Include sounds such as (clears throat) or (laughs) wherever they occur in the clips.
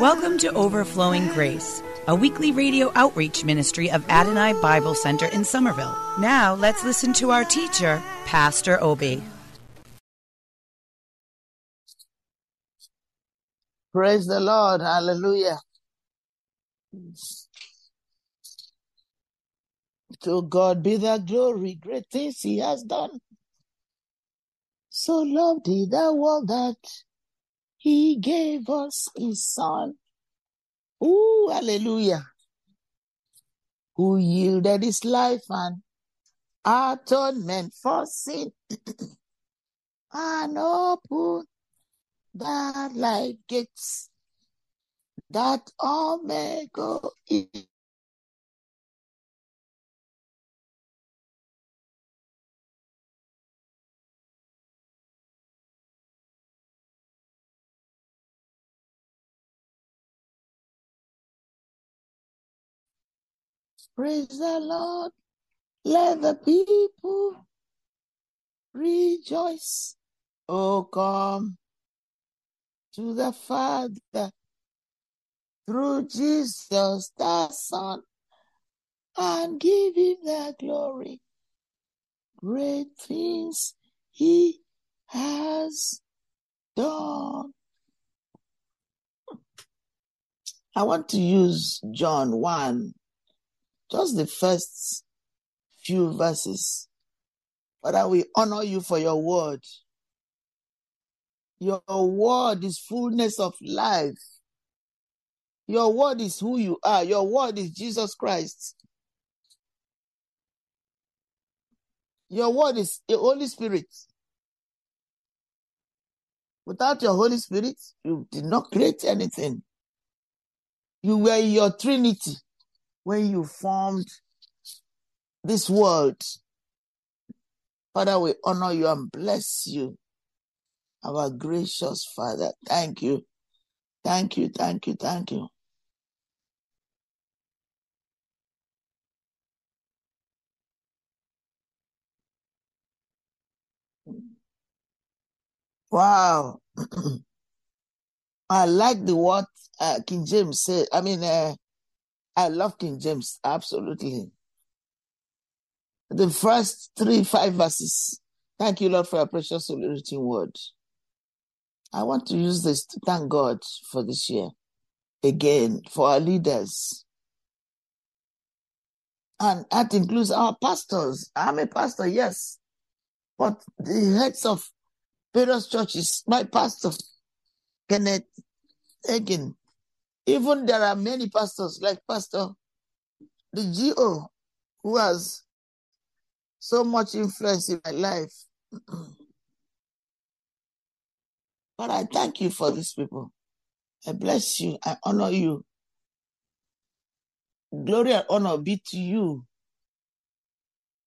Welcome to Overflowing Grace, a weekly radio outreach ministry of Adonai Bible Center in Somerville. Now let's listen to our teacher, Pastor Obi. Praise the Lord. Hallelujah. To God be the glory. Great things he has done. So loved he the world that he gave us his son. Ooh, hallelujah. Who yielded his life and atonement for sin (clears throat) and opened that like gates that all may go in. Praise the Lord. Let the people rejoice. Oh, come to the Father through Jesus the Son and give him the glory. Great things he has done. I want to use John 1, just the first few verses. But I will honor you for your word. Your word is fullness of life. Your word is who you are. Your word is Jesus Christ. Your word is the Holy Spirit. Without your Holy Spirit, you did not create anything. You were your Trinity when you formed this world. Father, we honor you and bless you. Our gracious Father, thank you. Thank you, thank you, thank you. Wow. (clears throat) I like the what uh, King James said. I mean, uh, I love King James, absolutely. The first three, five verses. Thank you, Lord, for your precious written word. I want to use this to thank God for this year. Again, for our leaders. And that includes our pastors. I'm a pastor, yes. But the heads of various churches, my pastor, Kenneth Hagin, even there are many pastors like Pastor the GO who has so much influence in my life. (clears throat) but I thank you for these people. I bless you. I honor you. Glory and honor be to you.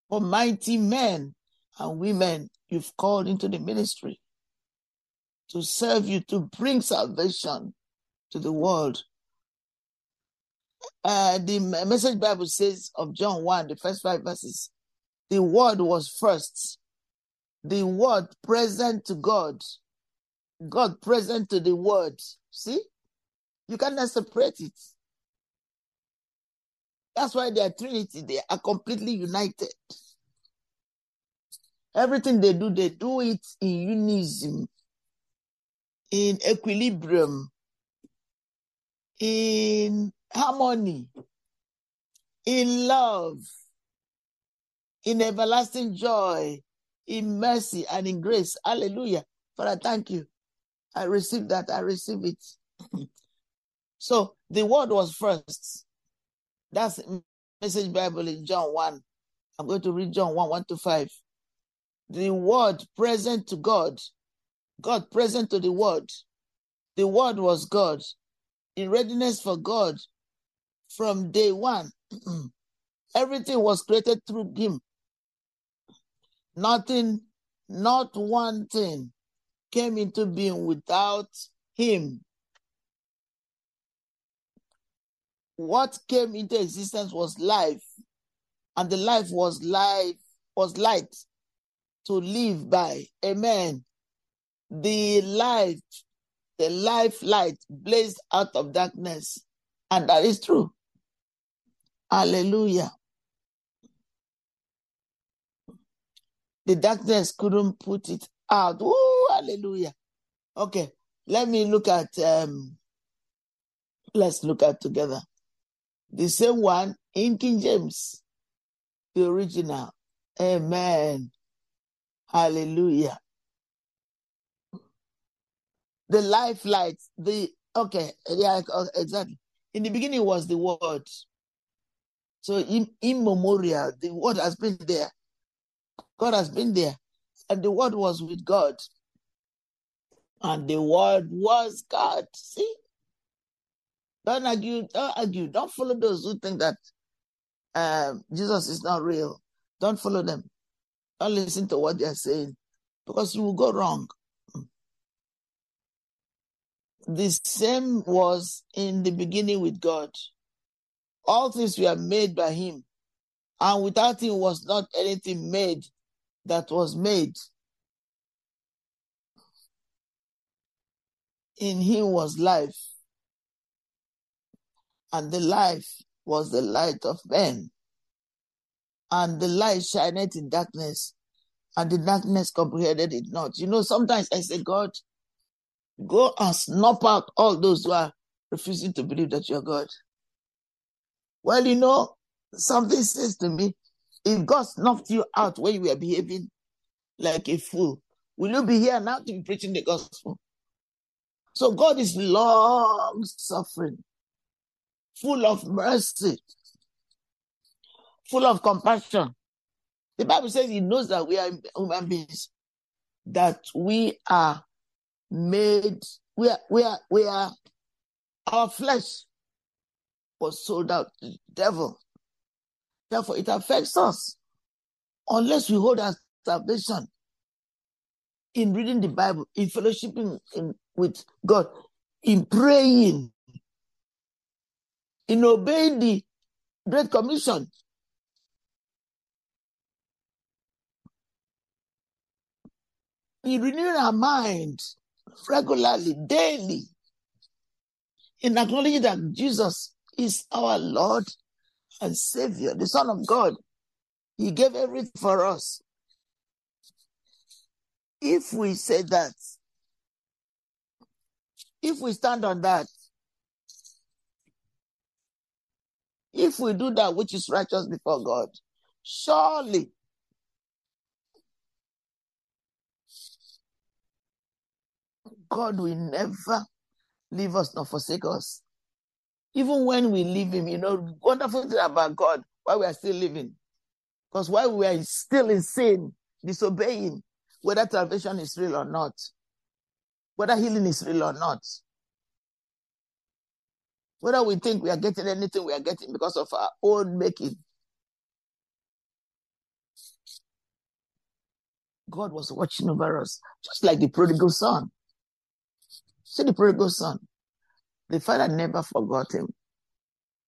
For mighty men and women you've called into the ministry to serve you, to bring salvation to the world. Uh, the message Bible says of John 1, the first five verses, the word was first. The word present to God. God present to the word. See? You cannot separate it. That's why they are Trinity. They are completely united. Everything they do, they do it in unison, in equilibrium, in harmony, in love, in everlasting joy, in mercy, and in grace. Hallelujah. Father, thank you. I receive that. I receive it. (laughs) So the word was first. That's message Bible in John 1. I'm going to read John 1, 1 to 5. The word present to God, God present to the word. The word was God in readiness for God from day one. (clears throat) Everything was created through him. Nothing, not one thing came into being without him. What came into existence was life, and the life was life was light to live by. Amen. The light, the life light blazed out of darkness, and that is true. Hallelujah. The darkness couldn't put it out. Ooh, hallelujah. Okay, let me look at um let's look at together. The same one in King James, the original. Amen. Hallelujah. The life light, the okay, yeah, exactly. In the beginning was the word. So in immemorial, the word has been there. God has been there. And the word was with God. And the word was God. See? Don't argue, don't argue. Don't follow those who think that um, Jesus is not real. Don't follow them. Don't listen to what they're saying because you will go wrong. The same was in the beginning with God. All things were made by him, and without him was not anything made that was made. In him was life, and the life was the light of men. And the light shineth in darkness, and the darkness comprehended it not. You know, sometimes I say, God, go and snap out all those who are refusing to believe that you're God. Well, you know, something says to me, if God snuffed you out when you were behaving like a fool, will you be here now to be preaching the gospel? So God is long suffering, full of mercy, full of compassion. The Bible says He knows that we are human beings, that we are made, we are, we are, we are, our flesh was sold out to the devil. Therefore, it affects us unless we hold our salvation in reading the Bible, in fellowshipping in, with God, in praying, in obeying the Great Commission. In renewing our mind regularly, daily, in acknowledging that Jesus is our Lord and Savior, the Son of God. He gave everything for us. If we say that, if we stand on that, if we do that which is righteous before God, surely God will never leave us nor forsake us. Even when we leave Him, you know, wonderful thing about God, why we are still living. Because while we are still in sin, disobeying, whether salvation is real or not, whether healing is real or not, whether we think we are getting anything we are getting because of our own making. God was watching over us, just like the prodigal son. See the prodigal son. The father never forgot him.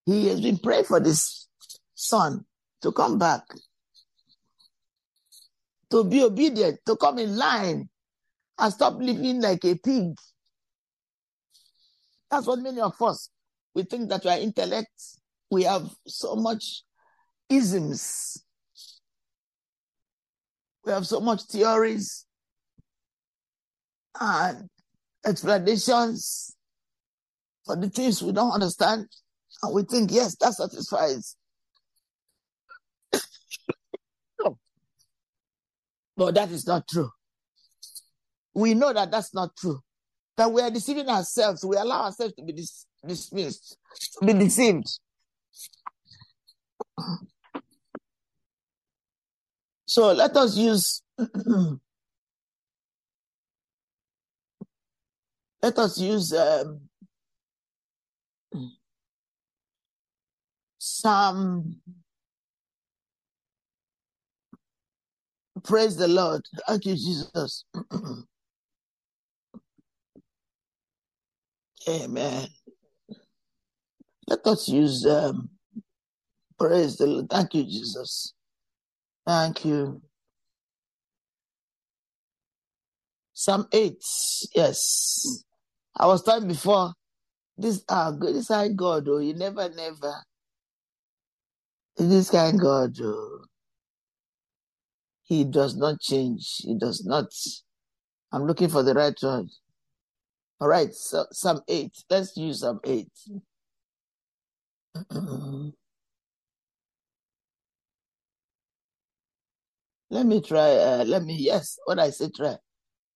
He has been praying for this son to come back, to be obedient, to come in line and stop living like a pig. That's what many of us, we think that we are intellect. We have so much isms. We have so much theories and explanations for the things we don't understand. And we think, yes, that satisfies. no. (coughs) But that is not true. We know that that's not true. that we are deceiving ourselves. We allow ourselves to be dis- dismissed, to be deceived. (coughs) So let us use (coughs) let us use um, Psalm. Praise the Lord. Thank you, Jesus. (clears throat) Amen. Let us use um, praise the Lord. Thank you, Jesus. Thank you. Psalm 8. Yes. I was talking before. This ah good this kind God, oh, you never, never. This kind God, oh. He does not change. He does not. I'm looking for the right one. All right, so Psalm 8. Let's use Psalm 8. (clears throat) let me try, uh, let me, yes, what I say try.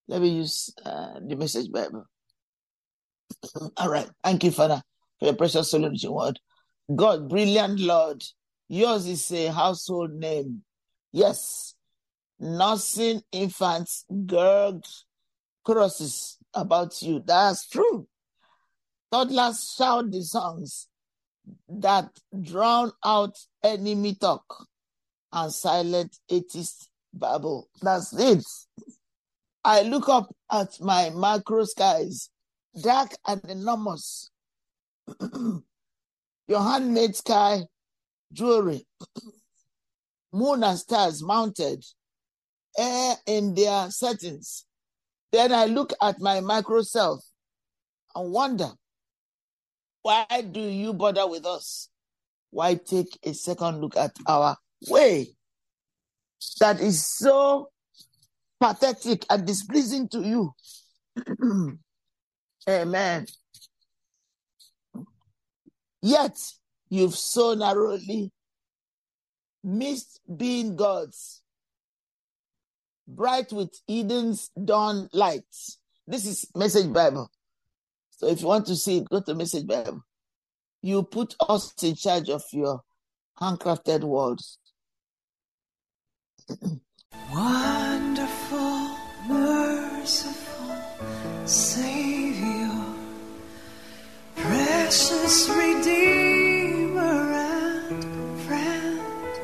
Let me use uh, the message Bible. (clears throat) All right, thank you, Father, for your precious solution word. God, brilliant Lord, yours is a household name. Yes, nursing infants, girls, crosses about you. That's true. Toddlers shout the songs that drown out enemy talk and silent atheist babble. That's it. I look up at my macro skies, dark and enormous. (clears throat) Your handmade sky jewelry, moon and stars mounted, air in their settings. Then I look at my micro self and wonder, why do you bother with us? Why take a second look at our way that is so pathetic and displeasing to you? (clears throat) Amen. Yet you've so narrowly missed being gods, bright with Eden's dawn lights. This is Message Bible. So if you want to see it, go to Message Bible. You put us in charge of your handcrafted worlds. (clears throat) Wonderful, merciful Savior, precious Redeemer